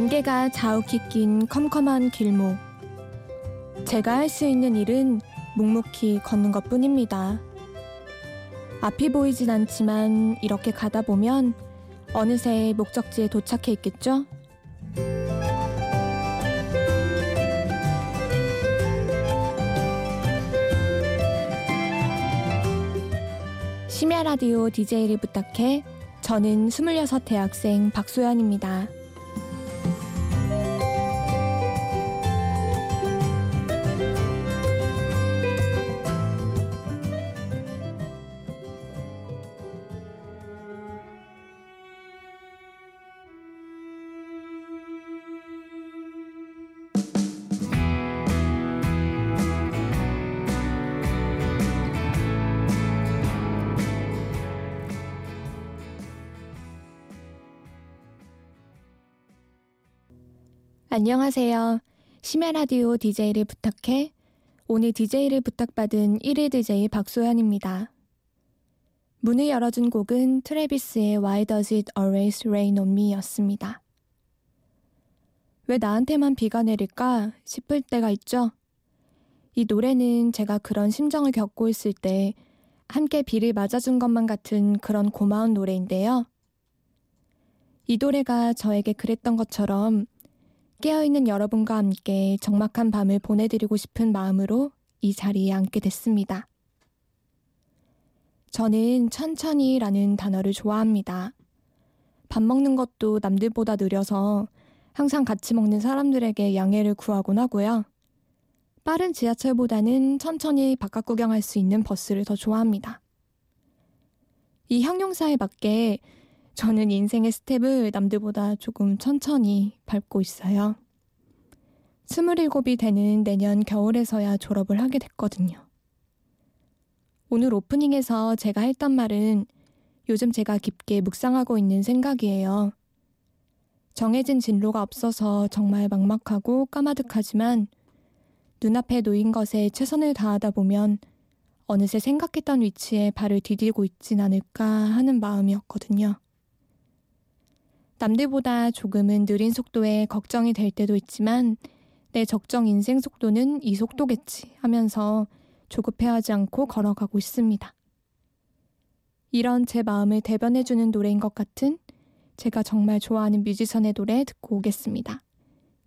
안개가 자욱히 낀 컴컴한 길목. 제가 할 수 있는 일은 묵묵히 걷는 것 뿐입니다. 앞이 보이진 않지만 이렇게 가다 보면 어느새 목적지에 도착해 있겠죠? 심야 라디오 DJ를 부탁해 저는 26 대학생 박소연입니다. 안녕하세요. 심야 라디오 DJ를 부탁해 오늘 DJ를 부탁받은 1위 DJ 박소연입니다. 문을 열어준 곡은 트래비스의 Why Does It Always Rain on Me 였습니다. 왜 나한테만 비가 내릴까 싶을 때가 있죠? 이 노래는 제가 그런 심정을 겪고 있을 때 함께 비를 맞아준 것만 같은 그런 고마운 노래인데요. 이 노래가 저에게 그랬던 것처럼 깨어있는 여러분과 함께 적막한 밤을 보내드리고 싶은 마음으로 이 자리에 앉게 됐습니다. 저는 천천히 라는 단어를 좋아합니다. 밥 먹는 것도 남들보다 느려서 항상 같이 먹는 사람들에게 양해를 구하곤 하고요. 빠른 지하철보다는 천천히 바깥 구경할 수 있는 버스를 더 좋아합니다. 이 형용사에 맞게 저는 인생의 스텝을 남들보다 조금 천천히 밟고 있어요. 스물일곱이 되는 내년 겨울에서야 졸업을 하게 됐거든요. 오늘 오프닝에서 제가 했던 말은 요즘 제가 깊게 묵상하고 있는 생각이에요. 정해진 진로가 없어서 정말 막막하고 까마득하지만 눈앞에 놓인 것에 최선을 다하다 보면 어느새 생각했던 위치에 발을 디디고 있진 않을까 하는 마음이었거든요. 남들보다 조금은 느린 속도에 걱정이 될 때도 있지만 내 적정 인생 속도는 이 속도겠지 하면서 조급해하지 않고 걸어가고 있습니다. 이런 제 마음을 대변해주는 노래인 것 같은 제가 정말 좋아하는 뮤지션의 노래 듣고 오겠습니다.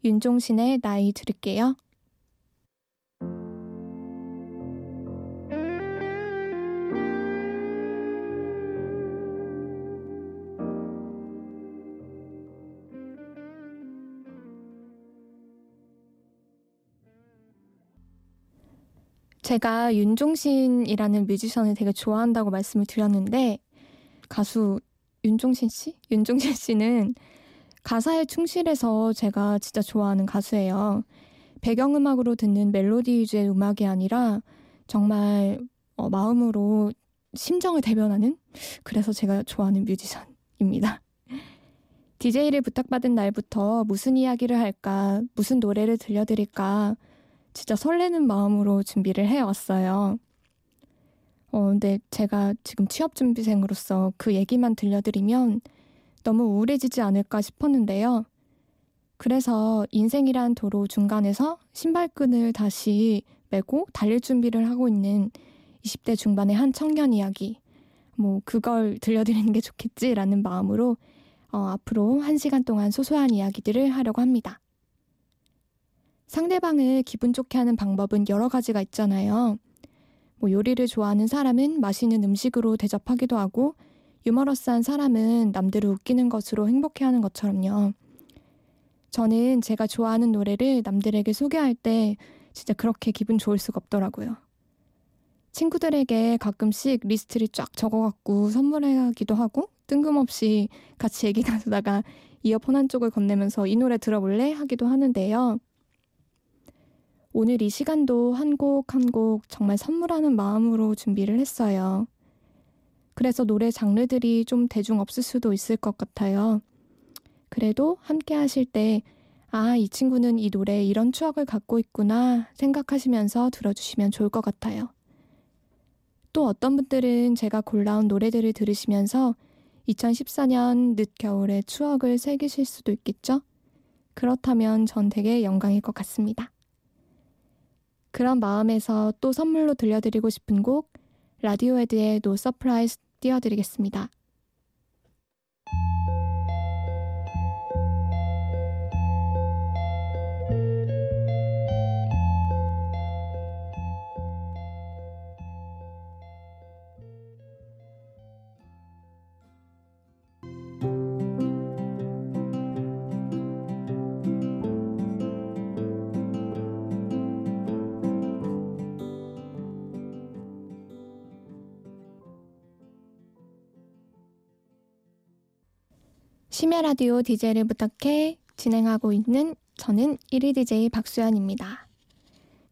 윤종신의 나이 들을게요. 제가 윤종신이라는 뮤지션을 되게 좋아한다고 말씀을 드렸는데 가수 윤종신 씨? 윤종신 씨는 가사에 충실해서 제가 진짜 좋아하는 가수예요. 배경음악으로 듣는 멜로디 위주의 음악이 아니라 정말 어, 마음으로 심정을 대변하는 그래서 제가 좋아하는 뮤지션입니다. DJ를 부탁받은 날부터 무슨 이야기를 할까, 무슨 노래를 들려드릴까 진짜 설레는 마음으로 준비를 해왔어요. 어, 근데 제가 지금 취업준비생으로서 그 얘기만 들려드리면 너무 우울해지지 않을까 싶었는데요. 그래서 인생이란 도로 중간에서 신발끈을 다시 메고 달릴 준비를 하고 있는 20대 중반의 한 청년 이야기. 뭐, 그걸 들려드리는 게 좋겠지라는 마음으로 어, 앞으로 한 시간 동안 소소한 이야기들을 하려고 합니다. 상대방을 기분 좋게 하는 방법은 여러 가지가 있잖아요. 뭐 요리를 좋아하는 사람은 맛있는 음식으로 대접하기도 하고 유머러스한 사람은 남들을 웃기는 것으로 행복해하는 것처럼요. 저는 제가 좋아하는 노래를 남들에게 소개할 때 진짜 그렇게 기분 좋을 수가 없더라고요. 친구들에게 가끔씩 리스트를 쫙 적어갖고 선물하기도 하고 뜬금없이 같이 얘기 나누다가 이어폰 한쪽을 건네면서 이 노래 들어볼래? 하기도 하는데요. 오늘 이 시간도 한 곡 한 곡 정말 선물하는 마음으로 준비를 했어요. 그래서 노래 장르들이 좀 대중 없을 수도 있을 것 같아요. 그래도 함께 하실 때, 아, 이 친구는 이 노래에 이런 추억을 갖고 있구나 생각하시면서 들어주시면 좋을 것 같아요. 또 어떤 분들은 제가 골라온 노래들을 들으시면서 2014년 늦겨울의 추억을 새기실 수도 있겠죠? 그렇다면 전 되게 영광일 것 같습니다. 그런 마음에서 또 선물로 들려드리고 싶은 곡 라디오헤드의 No Surprises 띄워드리겠습니다. 심야 라디오 DJ를 부탁해 진행하고 있는 저는 1일 DJ 박소연입니다.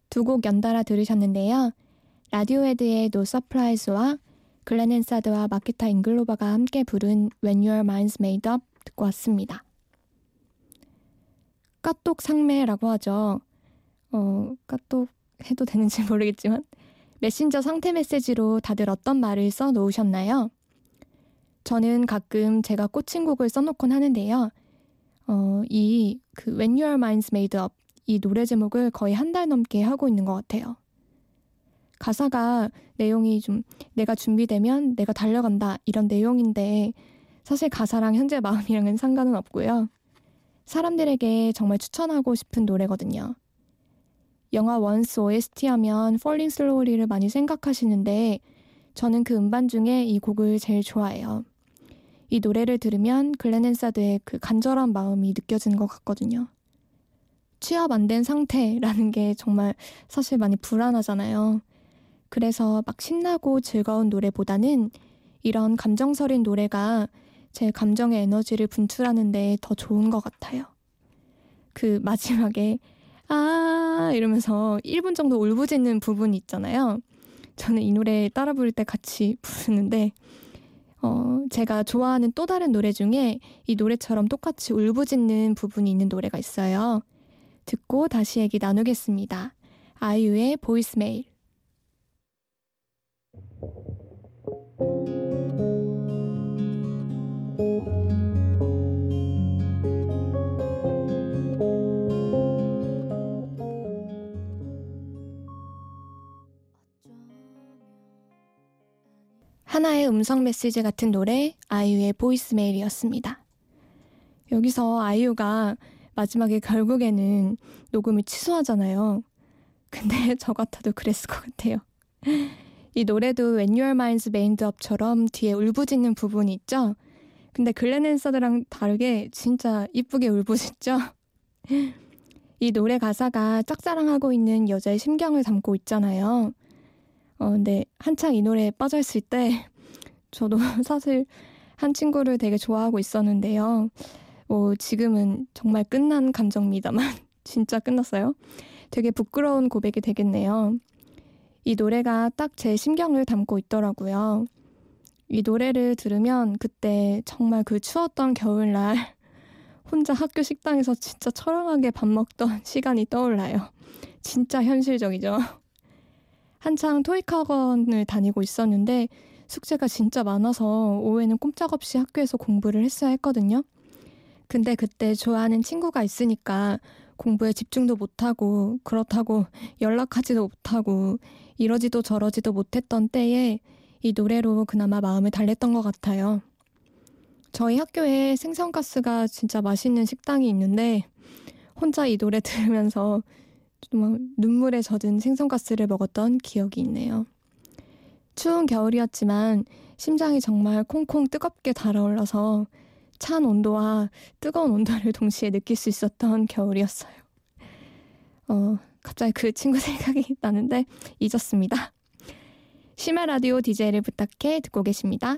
두 곡 연달아 들으셨는데요. 라디오헤드의 No Surprises와 글렌 핸사드와 마케타 잉글로바가 함께 부른 When Your Mind's Made Up 듣고 왔습니다. 까똑 상메라고 하죠. 어, 까똑 해도 되는지 모르겠지만 메신저 상태 메시지로 다들 어떤 말을 써 놓으셨나요? 저는 가끔 제가 꽂힌 곡을 써놓곤 하는데요. 어, 이, 그, When Your Mind's Made Up, 이 노래 제목을 거의 한 달 넘게 하고 있는 것 같아요. 가사가 내용이 좀, 내가 준비되면 내가 달려간다, 이런 내용인데, 사실 가사랑 현재 마음이랑은 상관은 없고요. 사람들에게 정말 추천하고 싶은 노래거든요. 영화 원스 OST 하면 Falling Slowly를 많이 생각하시는데, 저는 그 음반 중에 이 곡을 제일 좋아해요. 이 노래를 들으면 글렌앤사드의 그 간절한 마음이 느껴지는 것 같거든요. 취업 안 된 상태라는 게 정말 사실 많이 불안하잖아요. 그래서 막 신나고 즐거운 노래보다는 이런 감정 서린 노래가 제 감정의 에너지를 분출하는데 더 좋은 것 같아요. 그 마지막에 아 이러면서 1분 정도 울부짖는 부분이 있잖아요. 저는 이 노래 따라 부를 때 같이 부르는데 어, 제가 좋아하는 또 다른 노래 중에 이 노래처럼 똑같이 울부짖는 부분이 있는 노래가 있어요. 듣고 다시 얘기 나누겠습니다. 아이유의 보이스메일. 하나의 음성 메시지 같은 노래 아이유의 보이스메일이었습니다. 여기서 아이유가 마지막에 결국에는 녹음을 취소하잖아요. 근데 저 같아도 그랬을 것 같아요. 이 노래도 When Your Mind's Made Up처럼 뒤에 울부짖는 부분이 있죠? 근데 글렌 앤서드랑 다르게 진짜 이쁘게 울부짖죠? 이 노래 가사가 짝사랑하고 있는 여자의 심경을 담고 있잖아요. 어, 근데 한창 이 노래에 빠져 있을 때 저도 사실 한 친구를 되게 좋아하고 있었는데요. 뭐 지금은 정말 끝난 감정입니다만 진짜 끝났어요. 되게 부끄러운 고백이 되겠네요. 이 노래가 딱 제 심경을 담고 있더라고요. 이 노래를 들으면 그때 정말 그 추웠던 겨울날 혼자 학교 식당에서 진짜 처량하게 밥 먹던 시간이 떠올라요. 진짜 현실적이죠. 한창 토익 학원을 다니고 있었는데 숙제가 진짜 많아서 오후에는 꼼짝없이 학교에서 공부를 했어야 했거든요. 근데 그때 좋아하는 친구가 있으니까 공부에 집중도 못하고 그렇다고 연락하지도 못하고 이러지도 저러지도 못했던 때에 이 노래로 그나마 마음을 달랬던 것 같아요. 저희 학교에 생선가스가 진짜 맛있는 식당이 있는데 혼자 이 노래 들으면서 좀 눈물에 젖은 생선가스를 먹었던 기억이 있네요. 추운 겨울이었지만 심장이 정말 콩콩 뜨겁게 달아올라서 찬 온도와 뜨거운 온도를 동시에 느낄 수 있었던 겨울이었어요. 어, 갑자기 그 친구 생각이 나는데 잊었습니다. 심야 라디오 DJ를 부탁해 듣고 계십니다.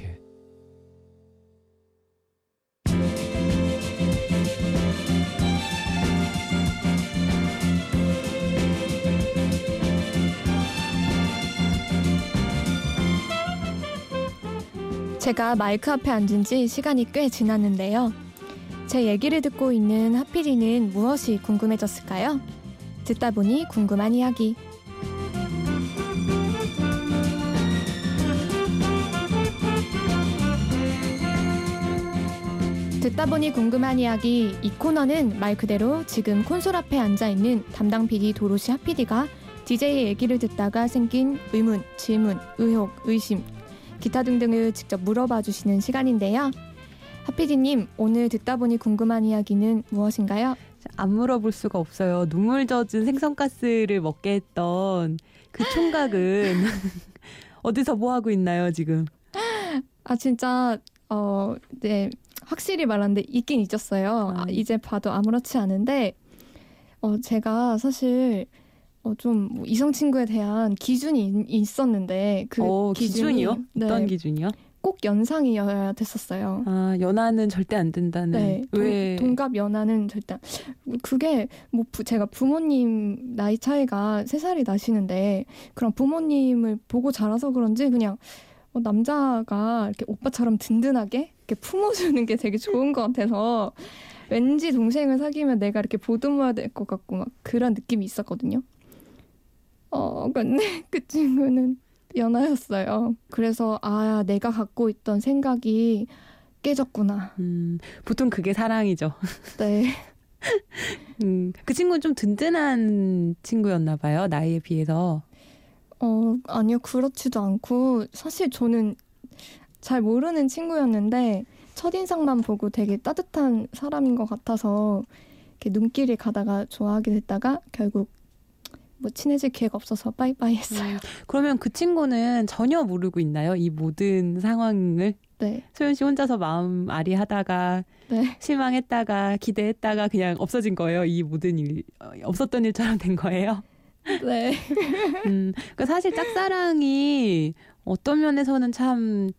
제가 마이크 앞에 앉은 지 시간이 꽤 지났는데요. 제 얘기를 듣고 있는 하필이는 무엇이 궁금해졌을까요? 듣다 보니 궁금한 이야기. 듣다 보니 궁금한 이야기 이 코너는 말 그대로 지금 콘솔 앞에 앉아 있는 담당 PD 도로시 하PD가 DJ의 얘기를 듣다가 생긴 의문, 질문, 의혹, 의심, 기타 등등을 직접 물어봐 주시는 시간인데요. 하PD님 오늘 듣다 보니 궁금한 이야기는 무엇인가요? 안 물어볼 수가 없어요. 눈물 젖은 생선가스를 먹게 했던 그 총각은 어디서 뭐 하고 있나요 지금? 아 진짜 어 네 확실히 말하는데 있긴 있었어요. 아, 아. 이제 봐도 아무렇지 않은데 어 제가 사실 어 좀 뭐 이성 친구에 대한 기준이 있- 있었는데 그 어, 기준이 기준이 요? 네, 어떤 기준이요? 꼭 연상이어야 됐었어요. 아 연하는 절대 안 된다는. 네, 동, 왜? 동 갑 연하는 절대 안- 그게 뭐 부- 제가 부모님 나이 차이가 세 살이 나시는데 그런 부모님을 보고 자라서 그런지 그냥 어, 남자가 이렇게 오빠처럼 든든하게 이렇게 품어주는 게 되게 좋은 것 같아서 왠지 동생을 사귀면 내가 이렇게 보듬어야 될 것 같고 막 그런 느낌이 있었거든요. 어 근데 그 친구는 연하였어요. 그래서 아 내가 갖고 있던 생각이 깨졌구나. 음, 보통 그게 사랑이죠. 네. 음, 그 친구는 좀 든든한 친구였나 봐요. 나이에 비해서. 어, 아니요, 그렇지도 않고, 사실 저는 잘 모르는 친구였는데, 첫인상만 보고 되게 따뜻한 사람인 것 같아서, 이렇게 눈길이 가다가 좋아하게 됐다가, 결국, 뭐, 친해질 기회가 없어서 빠이빠이 했어요. 그러면 그 친구는 전혀 모르고 있나요? 이 모든 상황을 네, 소연 씨 혼자서 마음 아리 하다가 네. 실망했다가 기대했다가 그냥 없어진 거예요. 이 모든 일 어, 없었던 일처럼 된 거예요. 네. 음, 그러니까 사실 짝사랑이 어떤 면에서는 참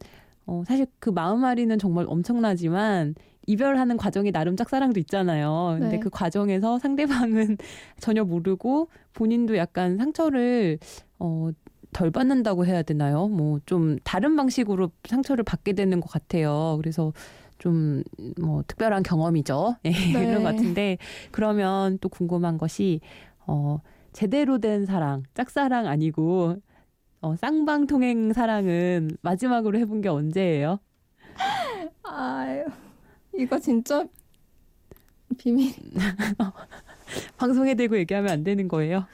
어, 사실 그 마음앓이는 정말 엄청나지만 이별하는 과정이 나름 짝사랑도 있잖아요. 근데 네. 그 과정에서 상대방은 전혀 모르고 본인도 약간 상처를 어, 덜 받는다고 해야 되나요? 뭐 좀 다른 방식으로 상처를 받게 되는 것 같아요. 그래서 좀 뭐 특별한 경험이죠. 예, 그런 것 같은데 그러면 또 궁금한 것이 어 제대로 된 사랑, 짝사랑 아니고 어 쌍방통행 사랑은 마지막으로 해본 게 언제예요? 아유, 이거 진짜 비밀. 방송에 대고 얘기하면 안 되는 거예요?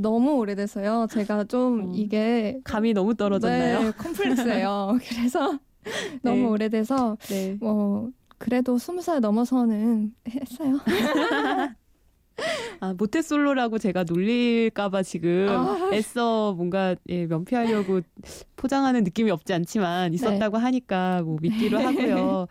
너무 오래돼서요. 제가 좀 어. 이게. 감이 너무 떨어졌나요? 네, 컴플렉스예요. 그래서 너무 네. 오래돼서 네. 뭐 그래도 스무 살 넘어서는 했어요. 아, 모태솔로라고 제가 놀릴까봐 지금 아. 애써 뭔가 예, 면피하려고 포장하는 느낌이 없지 않지만 있었다고 하니까 뭐 믿기로 하고요.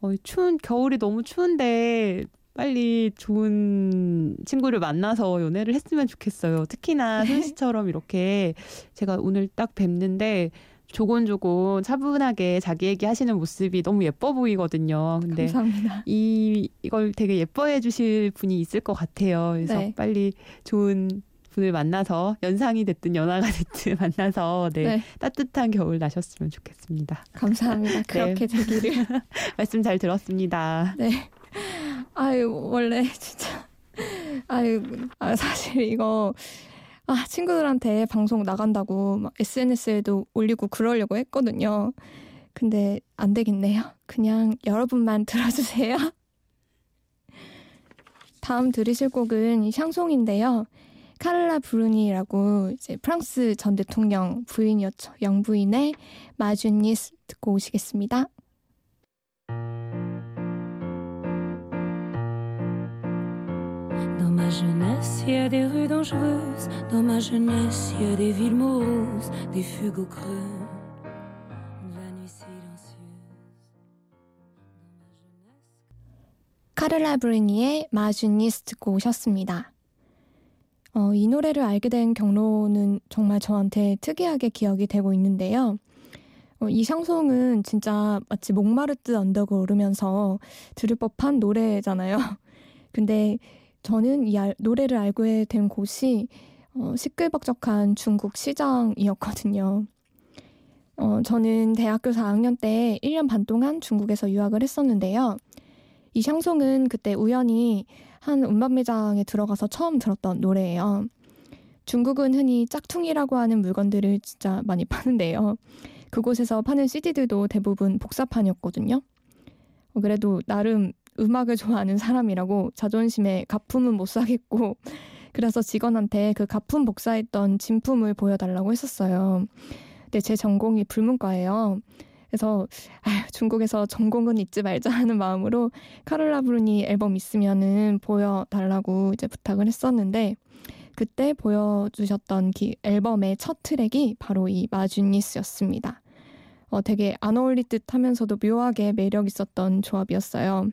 어, 추운, 겨울이 너무 추운데 빨리 좋은 친구를 만나서 연애를 했으면 좋겠어요. 특히나 소연 씨처럼 이렇게 제가 오늘 딱 뵙는데 조곤조곤 차분하게 자기 얘기 하시는 모습이 너무 예뻐 보이거든요. 근데 감사합니다. 이 이걸 되게 예뻐해 주실 분이 있을 것 같아요. 그래서 네. 빨리 좋은 분을 만나서 연상이 됐든 연하가 됐든 만나서 네, 네, 따뜻한 겨울 나셨으면 좋겠습니다. 감사합니다. 그렇게 되기를. 말씀 잘 들었습니다. 네. 아유 원래 진짜 아유 아, 사실 이거 아 친구들한테 방송 나간다고 막 SNS에도 올리고 그러려고 했거든요. 근데 안 되겠네요. 그냥 여러분만 들어주세요. 다음 들으실 곡은 샹송인데요. 카를라 브루니라고 이제 프랑스 전 대통령 부인이었죠. 영부인의 마주니스 듣고 오시겠습니다. Ma jeunesse, il y a des rues dangereuses. Dans ma jeunesse, il y a des villes moroses, des fugues au creux. 카를라 브루니의 마주니스 듣고 오셨습니다. 어, 이 노래를 알게 된 경로는 정말 저한테 특이하게 기억이 되고 있는데요. 어, 이 샹송은 진짜 마치 목마르트 언덕을 오르면서 들을 법한 노래잖아요. 근데 저는 이 알, 노래를 알게 된 곳이 어, 시끌벅적한 중국 시장이었거든요. 어, 저는 대학교 4학년 때 1년 반 동안 중국에서 유학을 했었는데요. 이 샹송은 그때 우연히 한 음반 매장에 들어가서 처음 들었던 노래예요. 중국은 흔히 짝퉁이라고 하는 물건들을 진짜 많이 파는데요. 그곳에서 파는 CD들도 대부분 복사판이었거든요. 어, 그래도 나름 음악을 좋아하는 사람이라고 자존심에 가품은 못 사겠고 그래서 직원한테 그 가품 복사했던 진품을 보여달라고 했었어요. 근데 제 전공이 불문과예요. 그래서 아휴, 중국에서 전공은 잊지 말자 하는 마음으로 카를라 브루니 앨범 있으면은 보여달라고 이제 부탁을 했었는데 그때 보여주셨던 기, 앨범의 첫 트랙이 바로 이 마주니스였습니다. 어, 되게 안 어울릴 듯 하면서도 묘하게 매력 있었던 조합이었어요.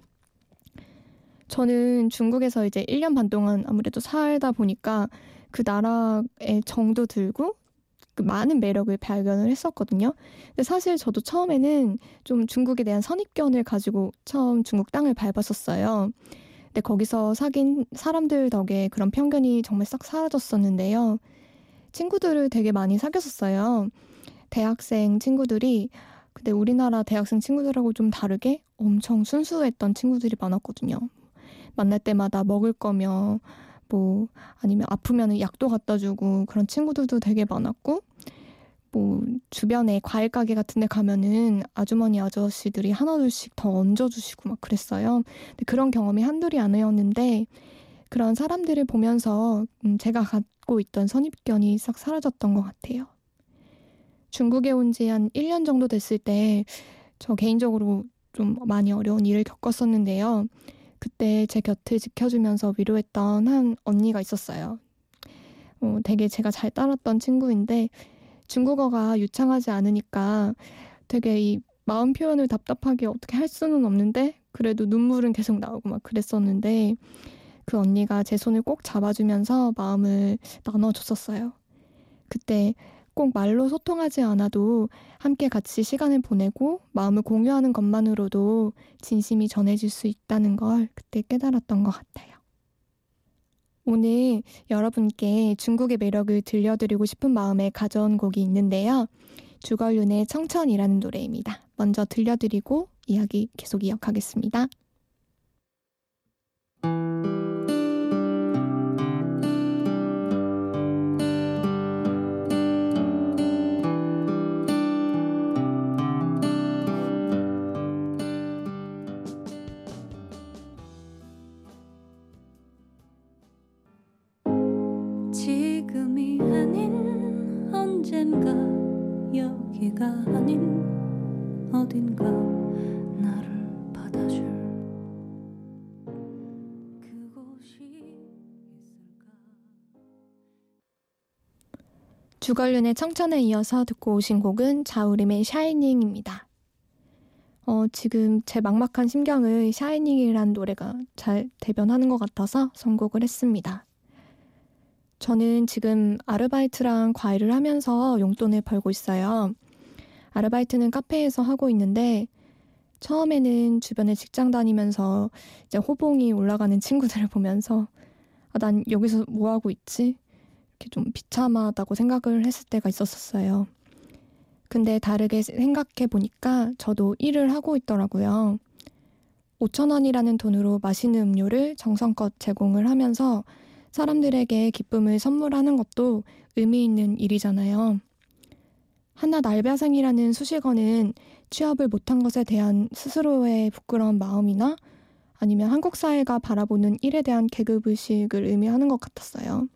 저는 중국에서 이제 1년 반 동안 아무래도 살다 보니까 그 나라의 정도 들고 그 많은 매력을 발견을 했었거든요. 근데 사실 저도 처음에는 좀 중국에 대한 선입견을 가지고 처음 중국 땅을 밟았었어요. 근데 거기서 사귄 사람들 덕에 그런 편견이 정말 싹 사라졌었는데요. 친구들을 되게 많이 사귀었었어요. 대학생 친구들이 근데 우리나라 대학생 친구들하고 좀 다르게 엄청 순수했던 친구들이 많았거든요. 만날 때마다 먹을 거며 뭐 아니면 아프면 약도 갖다 주고 그런 친구들도 되게 많았고 뭐 주변에 과일 가게 같은 데 가면은 아주머니 아저씨들이 하나둘씩 더 얹어 주시고 막 그랬어요. 근데 그런 경험이 한둘이 아니었는데 그런 사람들을 보면서 음 제가 갖고 있던 선입견이 싹 사라졌던 것 같아요. 중국에 온 지 한 1년 정도 됐을 때 저 개인적으로 좀 많이 어려운 일을 겪었었는데요. 그때 제 곁을 지켜주면서 위로했던 한 언니가 있었어요. 어, 되게 제가 잘 따랐던 친구인데 중국어가 유창하지 않으니까 되게 이 마음 표현을 답답하게 어떻게 할 수는 없는데 그래도 눈물은 계속 나오고 막 그랬었는데 그 언니가 제 손을 꼭 잡아주면서 마음을 나눠줬었어요. 그때 꼭 말로 소통하지 않아도 함께 같이 시간을 보내고 마음을 공유하는 것만으로도 진심이 전해질 수 있다는 걸 그때 깨달았던 것 같아요. 오늘 여러분께 중국의 매력을 들려드리고 싶은 마음에 가져온 곡이 있는데요. 주걸륜의 청천이라는 노래입니다. 먼저 들려드리고 이야기 계속 이어가겠습니다. 어딘가 나를 받아줄 그곳이 있을까 주걸륜의 청천에 이어서 듣고 오신 곡은 자우림의 샤이닝입니다. 어, 지금 제 막막한 심경을 샤이닝이라는 노래가 잘 대변하는 것 같아서 선곡을 했습니다. 저는 지금 아르바이트랑 과외를 하면서 용돈을 벌고 있어요. 아르바이트는 카페에서 하고 있는데 처음에는 주변에 직장 다니면서 이제 호봉이 올라가는 친구들을 보면서 아, 난 여기서 뭐 하고 있지? 이렇게 좀 비참하다고 생각을 했을 때가 있었어요. 근데 다르게 생각해 보니까 저도 일을 하고 있더라고요. 5천 원이라는 돈으로 맛있는 음료를 정성껏 제공을 하면서 사람들에게 기쁨을 선물하는 것도 의미 있는 일이잖아요. 하나 날벼상이라는 수식어는 취업을 못한 것에 대한 스스로의 부끄러운 마음이나 아니면 한국 사회가 바라보는 일에 대한 계급의식을 의미하는 것 같았어요.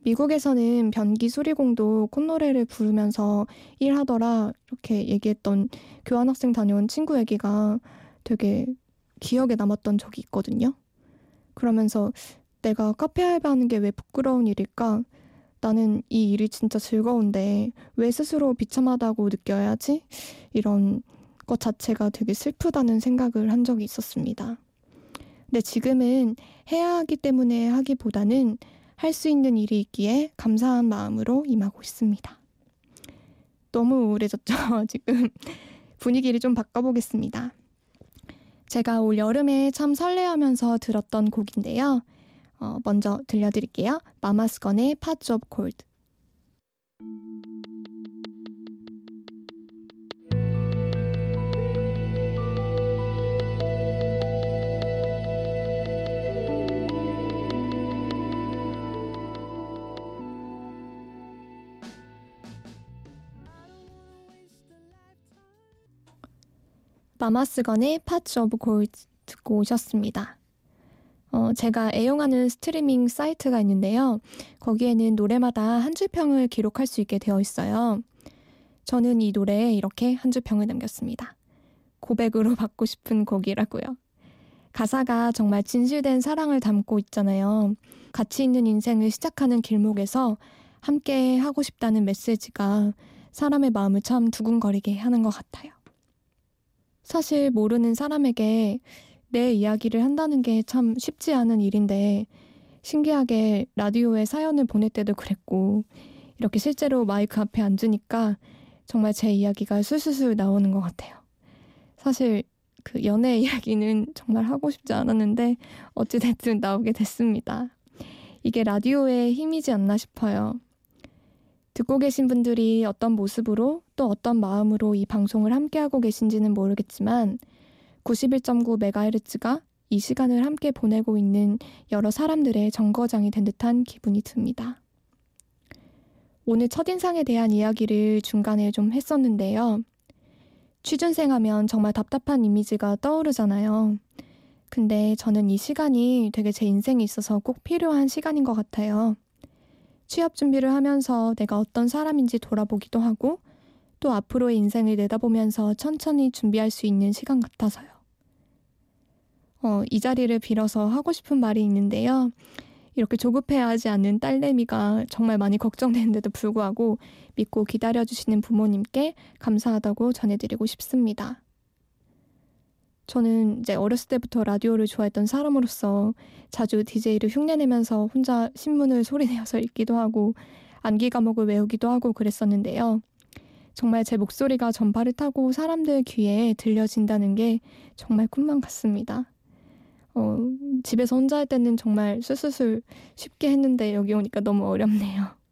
미국에서는 변기 수리공도 콧노래를 부르면서 일하더라 이렇게 얘기했던 교환학생 다녀온 친구 얘기가 되게 기억에 남았던 적이 있거든요. 그러면서 내가 카페 알바하는 게 왜 부끄러운 일일까? 나는 이 일이 진짜 즐거운데 왜 스스로 비참하다고 느껴야지? 이런 것 자체가 되게 슬프다는 생각을 한 적이 있었습니다. 근데 지금은 해야 하기 때문에 하기보다는 할 수 있는 일이 있기에 감사한 마음으로 임하고 있습니다. 너무 우울해졌죠, 지금. 분위기를 좀 바꿔보겠습니다. 제가 올 여름에 참 설레하면서 들었던 곡인데요. 어, 먼저 들려드릴게요. 마마스건의 Parts of Cold. 마마스건의 Parts of Gold 듣고 오셨습니다. 어, 제가 애용하는 스트리밍 사이트가 있는데요. 거기에는 노래마다 한 줄평을 기록할 수 있게 되어 있어요. 저는 이 노래에 이렇게 한 줄평을 남겼습니다. 고백으로 받고 싶은 곡이라고요. 가사가 정말 진실된 사랑을 담고 있잖아요. 가치 있는 인생을 시작하는 길목에서 함께 하고 싶다는 메시지가 사람의 마음을 참 두근거리게 하는 것 같아요. 사실 모르는 사람에게 내 이야기를 한다는 게 참 쉽지 않은 일인데 신기하게 라디오에 사연을 보낼 때도 그랬고 이렇게 실제로 마이크 앞에 앉으니까 정말 제 이야기가 술술술 나오는 것 같아요. 사실 그 연애 이야기는 정말 하고 싶지 않았는데 어찌됐든 나오게 됐습니다. 이게 라디오의 힘이지 않나 싶어요. 듣고 계신 분들이 어떤 모습으로 또 어떤 마음으로 이 방송을 함께하고 계신지는 모르겠지만 91.9MHz가 이 시간을 함께 보내고 있는 여러 사람들의 정거장이 된 듯한 기분이 듭니다. 오늘 첫인상에 대한 이야기를 중간에 좀 했었는데요. 취준생 하면 정말 답답한 이미지가 떠오르잖아요. 근데 저는 이 시간이 되게 제 인생에 있어서 꼭 필요한 시간인 것 같아요. 취업 준비를 하면서 내가 어떤 사람인지 돌아보기도 하고 또 앞으로의 인생을 내다보면서 천천히 준비할 수 있는 시간 같아서요. 어, 이 자리를 빌어서 하고 싶은 말이 있는데요. 이렇게 조급해하지 않는 딸내미가 정말 많이 걱정되는데도 불구하고 믿고 기다려주시는 부모님께 감사하다고 전해드리고 싶습니다. 저는 이제 어렸을 때부터 라디오를 좋아했던 사람으로서 자주 DJ를 흉내내면서 혼자 신문을 소리내어서 읽기도 하고 암기 과목을 외우기도 하고 그랬었는데요. 정말 제 목소리가 전파를 타고 사람들 귀에 들려진다는 게 정말 꿈만 같습니다. 어, 집에서 혼자 할 때는 정말 술술술 쉽게 했는데 여기 오니까 너무 어렵네요.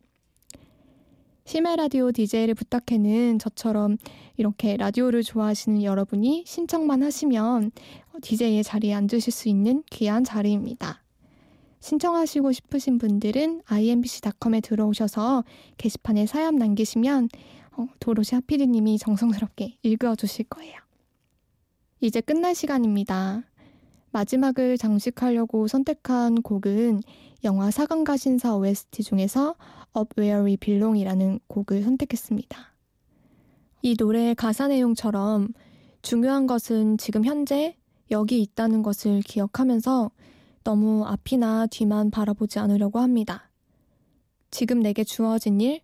심해 라디오 DJ를 부탁해는 저처럼 이렇게 라디오를 좋아하시는 여러분이 신청만 하시면 DJ의 자리에 앉으실 수 있는 귀한 자리입니다. 신청하시고 싶으신 분들은 imbc.com에 들어오셔서 게시판에 사연 남기시면 어, 도로시 하피디님이 정성스럽게 읽어주실 거예요. 이제 끝날 시간입니다. 마지막을 장식하려고 선택한 곡은 영화 사강가 신사 OST 중에서 Up Where We Belong이라는 곡을 선택했습니다. 이 노래의 가사 내용처럼 중요한 것은 지금 현재 여기 있다는 것을 기억하면서 너무 앞이나 뒤만 바라보지 않으려고 합니다. 지금 내게 주어진 일,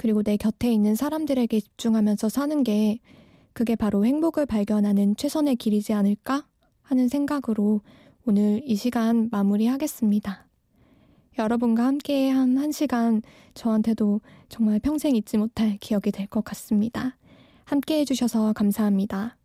그리고 내 곁에 있는 사람들에게 집중하면서 사는 게 그게 바로 행복을 발견하는 최선의 길이지 않을까 하는 생각으로 오늘 이 시간 마무리하겠습니다. 여러분과 함께 한한 시간 저한테도 정말 평생 잊지 못할 기억이 될 것 같습니다. 함께 해주셔서 감사합니다.